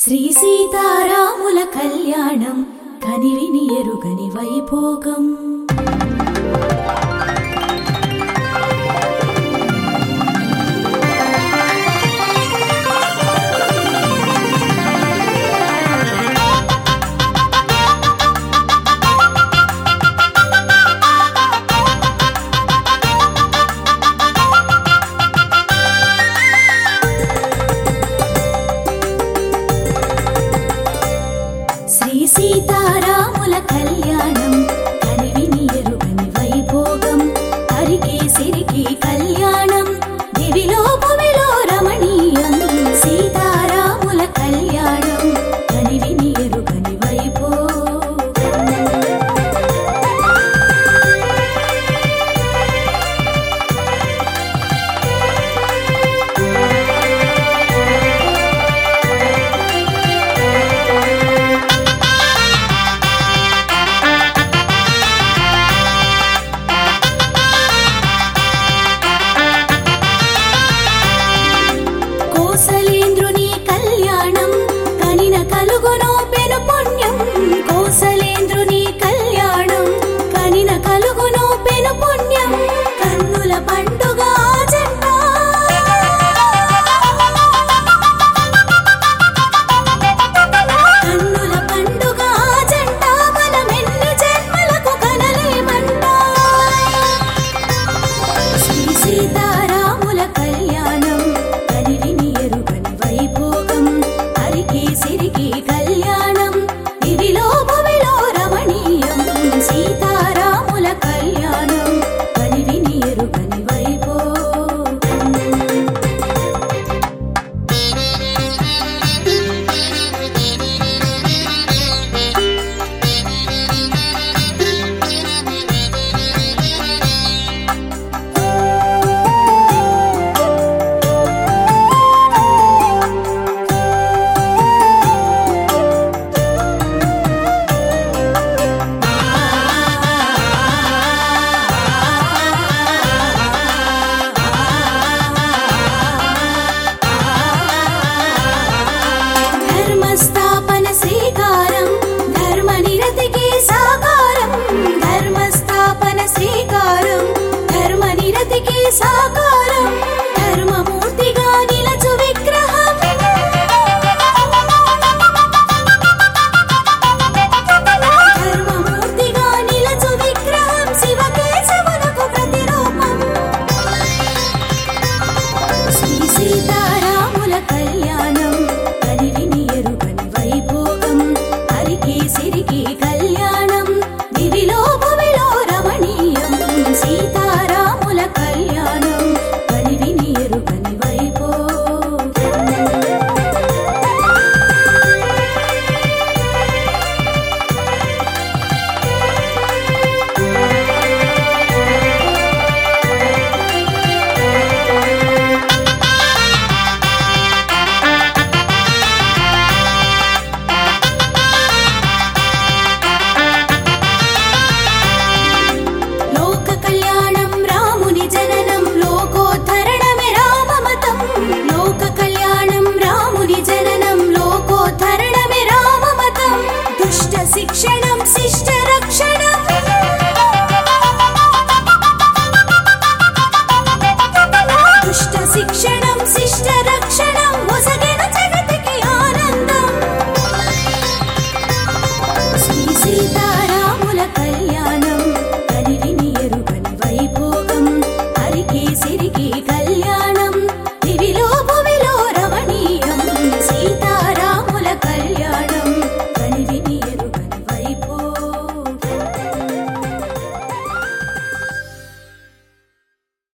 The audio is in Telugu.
శ్రీ సీతారాముల కళ్యాణం కనివిని ఎరుగని వైభోగం. సీతారాముల కళ్యాణం. సాకారం ధర్మ నిరతికి సాకారం